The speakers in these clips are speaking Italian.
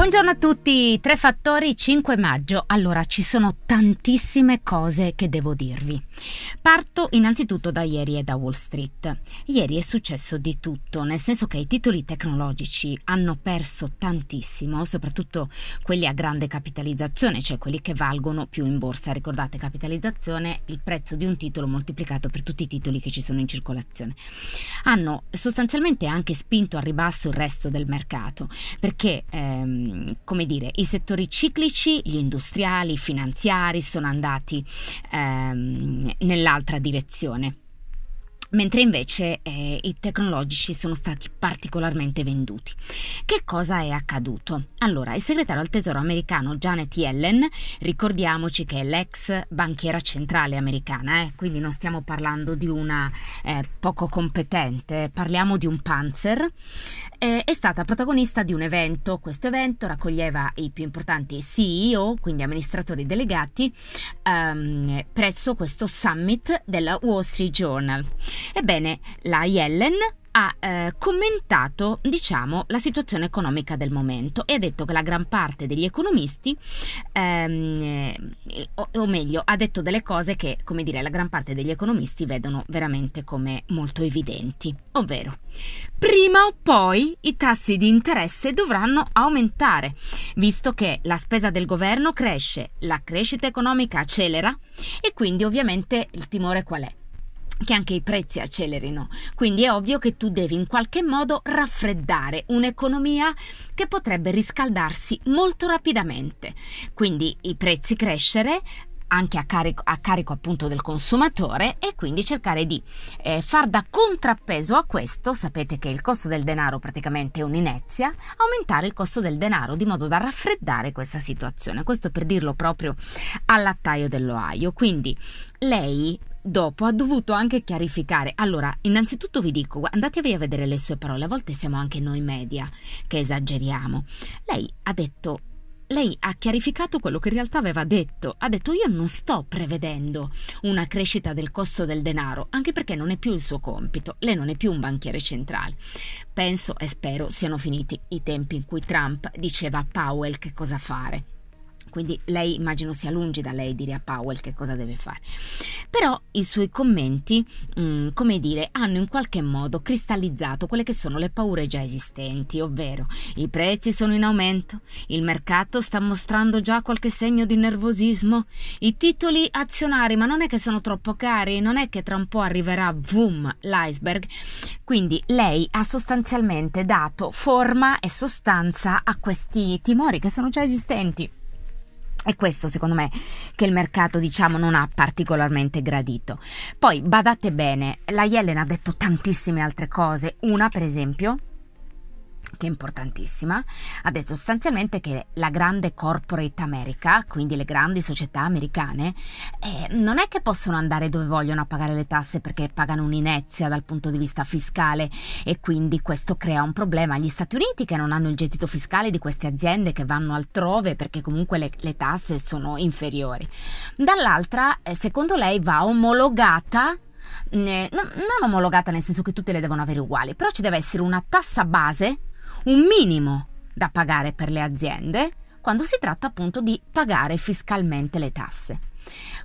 Buongiorno a tutti, tre fattori 5 maggio. Allora, ci sono tantissime cose che devo dirvi. Parto innanzitutto da ieri e da Wall Street. Ieri è successo di tutto, nel senso che i titoli tecnologici hanno perso tantissimo, soprattutto quelli a grande capitalizzazione, cioè quelli che valgono più in borsa. Ricordate, capitalizzazione, il prezzo di un titolo moltiplicato per tutti i titoli che ci sono in circolazione. Hanno sostanzialmente anche spinto a ribasso il resto del mercato, perché ehm, come dire, i settori ciclici, gli industriali, i finanziari sono andati ehm, nell'altra direzione mentre invece eh, i tecnologici sono stati particolarmente venduti. Che cosa è accaduto? Allora, il segretario al Tesoro americano Janet Yellen, ricordiamoci che è l'ex banchiera centrale americana, eh, quindi non stiamo parlando di una eh, poco competente, parliamo di un panzer, eh, è stata protagonista di un evento. Questo evento raccoglieva i più importanti CEO, quindi amministratori delegati, ehm, presso questo summit della Wall Street Journal. Ebbene, la Yellen ha eh, commentato, diciamo, la situazione economica del momento e ha detto che la gran parte degli economisti, ehm, eh, o, o, meglio, ha detto delle cose che, come dire, la gran parte degli economisti vedono veramente come molto evidenti, ovvero, prima o poi i tassi di interesse dovranno aumentare, visto che la spesa del governo cresce, la crescita economica accelera e quindi ovviamente il timore qual è? Che anche i prezzi accelerino. Quindi è ovvio che tu devi in qualche modo raffreddare un'economia che potrebbe riscaldarsi molto rapidamente. Quindi i prezzi crescere anche a carico, a carico, appunto del consumatore e quindi cercare di eh, far da contrappeso a questo, sapete che il costo del denaro praticamente è un'inezia, aumentare il costo del denaro di modo da raffreddare questa situazione. Questo per dirlo proprio al lattaio dell'Ohio. Quindi lei dopo ha dovuto anche chiarificare. Allora, innanzitutto vi dico, andatevi a vedere le sue parole, a volte siamo anche noi media che esageriamo. Lei ha detto lei ha chiarificato quello che in realtà aveva detto. Ha detto io non sto prevedendo una crescita del costo del denaro, anche perché non è più il suo compito. Lei non è più un banchiere centrale. Penso e spero siano finiti i tempi in cui Trump diceva a Powell che cosa fare. Quindi lei immagino sia lungi da lei dire a Powell che cosa deve fare. Però i suoi commenti, mh, mm, come dire, hanno in qualche modo cristallizzato quelle che sono le paure già esistenti, ovvero i prezzi sono in aumento, il mercato sta mostrando già qualche segno di nervosismo, i titoli azionari, ma non è che sono troppo cari, non è che tra un po' arriverà boom l'iceberg. Quindi lei ha sostanzialmente dato forma e sostanza a questi timori che sono già esistenti. È questo, secondo me, che il mercato, diciamo, non ha particolarmente gradito. Poi, badate bene, la Yellen ha detto tantissime altre cose. Una, per esempio, che è importantissima, ha detto sostanzialmente che la grande corporate America, quindi le grandi società americane, eh, non è che possono andare dove vogliono a pagare le tasse perché pagano un'inezia dal punto di vista fiscale e quindi questo crea un problema. Agli Stati Uniti che non hanno il gettito fiscale di queste aziende che vanno altrove perché comunque le, le tasse sono inferiori. Dall'altra, eh, secondo lei va omologata? Eh, non, non omologata nel senso che tutte le devono avere uguali, però ci deve essere una tassa base un minimo da pagare per le aziende quando si tratta appunto di pagare fiscalmente le tasse.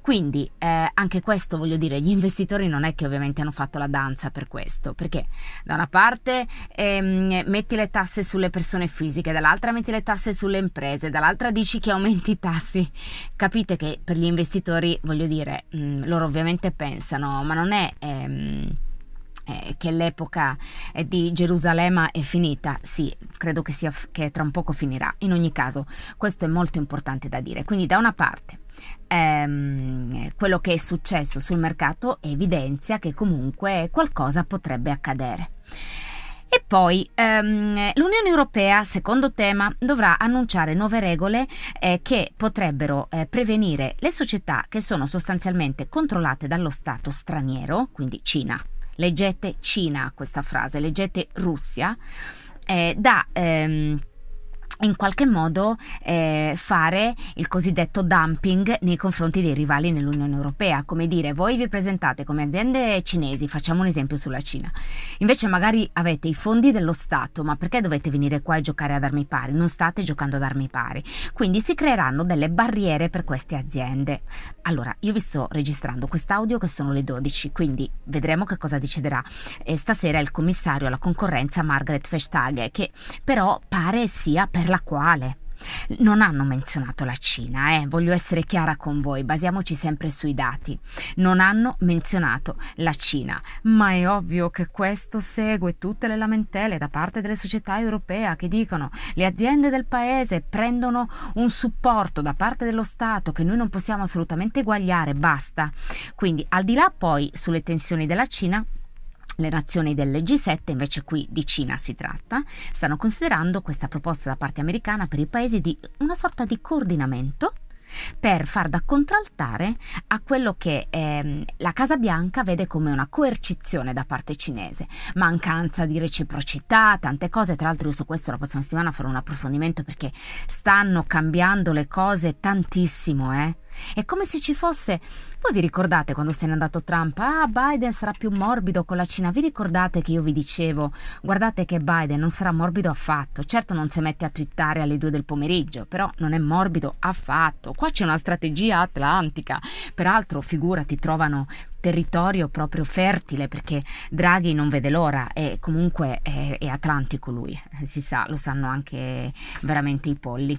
Quindi eh, anche questo voglio dire, gli investitori non è che ovviamente hanno fatto la danza per questo, perché da una parte ehm, metti le tasse sulle persone fisiche, dall'altra metti le tasse sulle imprese, dall'altra dici che aumenti i tassi. Capite che per gli investitori, voglio dire, mh, mm, loro ovviamente pensano, ma non è... Ehm, eh, che l'epoca eh, di Gerusalemme è finita, sì, credo che, sia, che tra un poco finirà. In ogni caso, questo è molto importante da dire. Quindi, da una parte, ehm, quello che è successo sul mercato evidenzia che comunque qualcosa potrebbe accadere. E poi ehm, l'Unione Europea, secondo tema, dovrà annunciare nuove regole eh, che potrebbero eh, prevenire le società che sono sostanzialmente controllate dallo Stato straniero, quindi Cina, leggete Cina questa frase, leggete Russia, eh, da... Ehm, in qualche modo eh, fare il cosiddetto dumping nei confronti dei rivali nell'Unione Europea, come dire voi vi presentate come aziende cinesi, facciamo un esempio sulla Cina, invece magari avete i fondi dello Stato, ma perché dovete venire qua e giocare ad armi pari? Non state giocando ad armi pari, quindi si creeranno delle barriere per queste aziende. Allora, io vi sto registrando quest'audio che sono le 12, quindi vedremo che cosa deciderà eh, stasera il commissario alla concorrenza Margaret Vestager, che però pare sia per la quale non hanno menzionato la Cina, eh? voglio essere chiara con voi, basiamoci sempre sui dati. Non hanno menzionato la Cina, ma è ovvio che questo segue tutte le lamentele da parte delle società europee che dicono le aziende del paese prendono un supporto da parte dello Stato che noi non possiamo assolutamente eguagliare, basta. Quindi al di là poi sulle tensioni della Cina, le nazioni del G7, invece qui di Cina si tratta, stanno considerando questa proposta da parte americana per i paesi di una sorta di coordinamento per far da contraltare a quello che ehm, la Casa Bianca vede come una coercizione da parte cinese, mancanza di reciprocità, tante cose, tra l'altro io su questo la prossima settimana farò un approfondimento perché stanno cambiando le cose tantissimo, eh? È come se ci fosse. Voi vi ricordate quando se n'è andato Trump? Ah, Biden sarà più morbido con la Cina. Vi ricordate che io vi dicevo, guardate che Biden non sarà morbido affatto. Certo non si mette a twittare alle due del pomeriggio, però non è morbido affatto. Qua c'è una strategia atlantica. Peraltro, figurati, trovano territorio proprio fertile perché Draghi non vede l'ora e comunque è, è atlantico lui, si sa, lo sanno anche veramente i polli.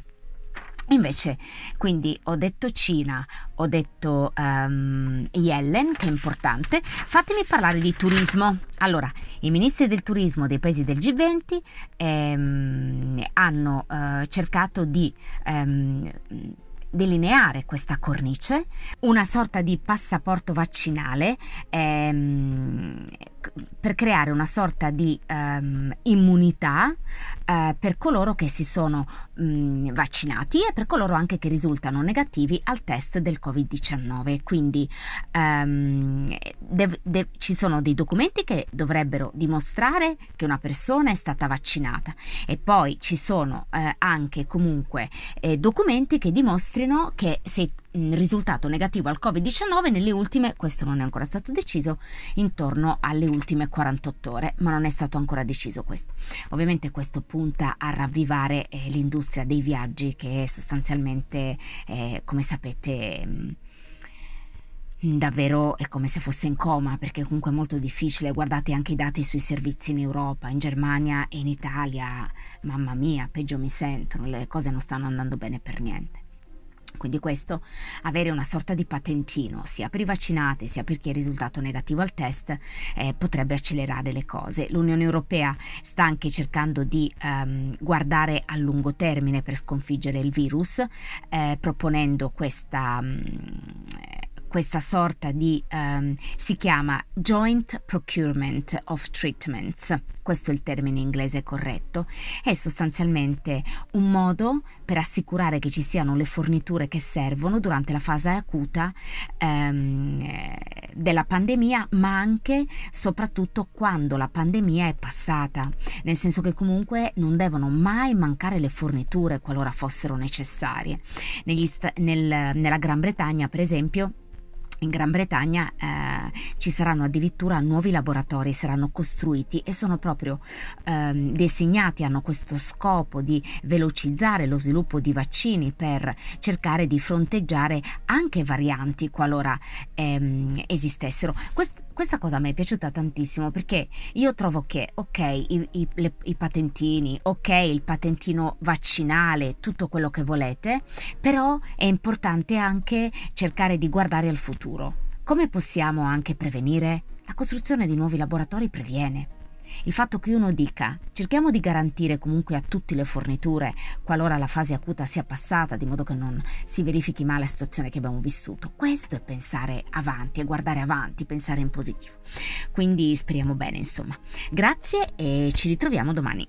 Invece, quindi ho detto Cina, ho detto um, Yellen, che è importante. Fatemi parlare di turismo. Allora, i ministri del turismo dei paesi del G20 ehm, hanno eh, cercato di ehm, delineare questa cornice, una sorta di passaporto vaccinale ehm, per creare una sorta di um, immunità uh, per coloro che si sono um, vaccinati e per coloro anche che risultano negativi al test del Covid-19. Quindi um, dev- dev- ci sono dei documenti che dovrebbero dimostrare che una persona è stata vaccinata e poi ci sono uh, anche comunque eh, documenti che dimostrino che sei risultato negativo al Covid-19 nelle ultime, questo non è ancora stato deciso, intorno alle ultime 48 ore, ma non è stato ancora deciso questo. Ovviamente questo punta a ravvivare eh, l'industria dei viaggi che sostanzialmente, eh, come sapete, mm, davvero è come se fosse in coma perché comunque è molto difficile guardate anche i dati sui servizi in Europa in Germania e in Italia mamma mia peggio mi sentono le cose non stanno andando bene per niente quindi questo, avere una sorta di patentino, sia per i vaccinati sia per chi è risultato negativo al test, eh, potrebbe accelerare le cose. L'Unione Europea sta anche cercando di ehm, guardare a lungo termine per sconfiggere il virus, eh, proponendo questa... Mh, mm, questa sorta di um, si chiama Joint Procurement of Treatments, questo è il termine inglese corretto, è sostanzialmente un modo per assicurare che ci siano le forniture che servono durante la fase acuta um, della pandemia, ma anche soprattutto quando la pandemia è passata, nel senso che comunque non devono mai mancare le forniture qualora fossero necessarie. Sta- nel, nella Gran Bretagna, per esempio, in Gran Bretagna eh, ci saranno addirittura nuovi laboratori, saranno costruiti e sono proprio ehm, designati, hanno questo scopo di velocizzare lo sviluppo di vaccini per cercare di fronteggiare anche varianti qualora ehm, esistessero. Quest- questa cosa mi è piaciuta tantissimo perché io trovo che, ok, i, i, le, i, patentini, ok, il patentino vaccinale, tutto quello che volete, però è importante anche cercare di guardare al futuro. Come possiamo anche prevenire? La costruzione di nuovi laboratori previene. Il fatto che uno dica cerchiamo di garantire comunque a tutti le forniture qualora la fase acuta sia passata, di modo che non si verifichi mai la situazione che abbiamo vissuto, questo è pensare avanti, è guardare avanti, pensare in positivo. Quindi speriamo bene, insomma. Grazie e ci ritroviamo domani.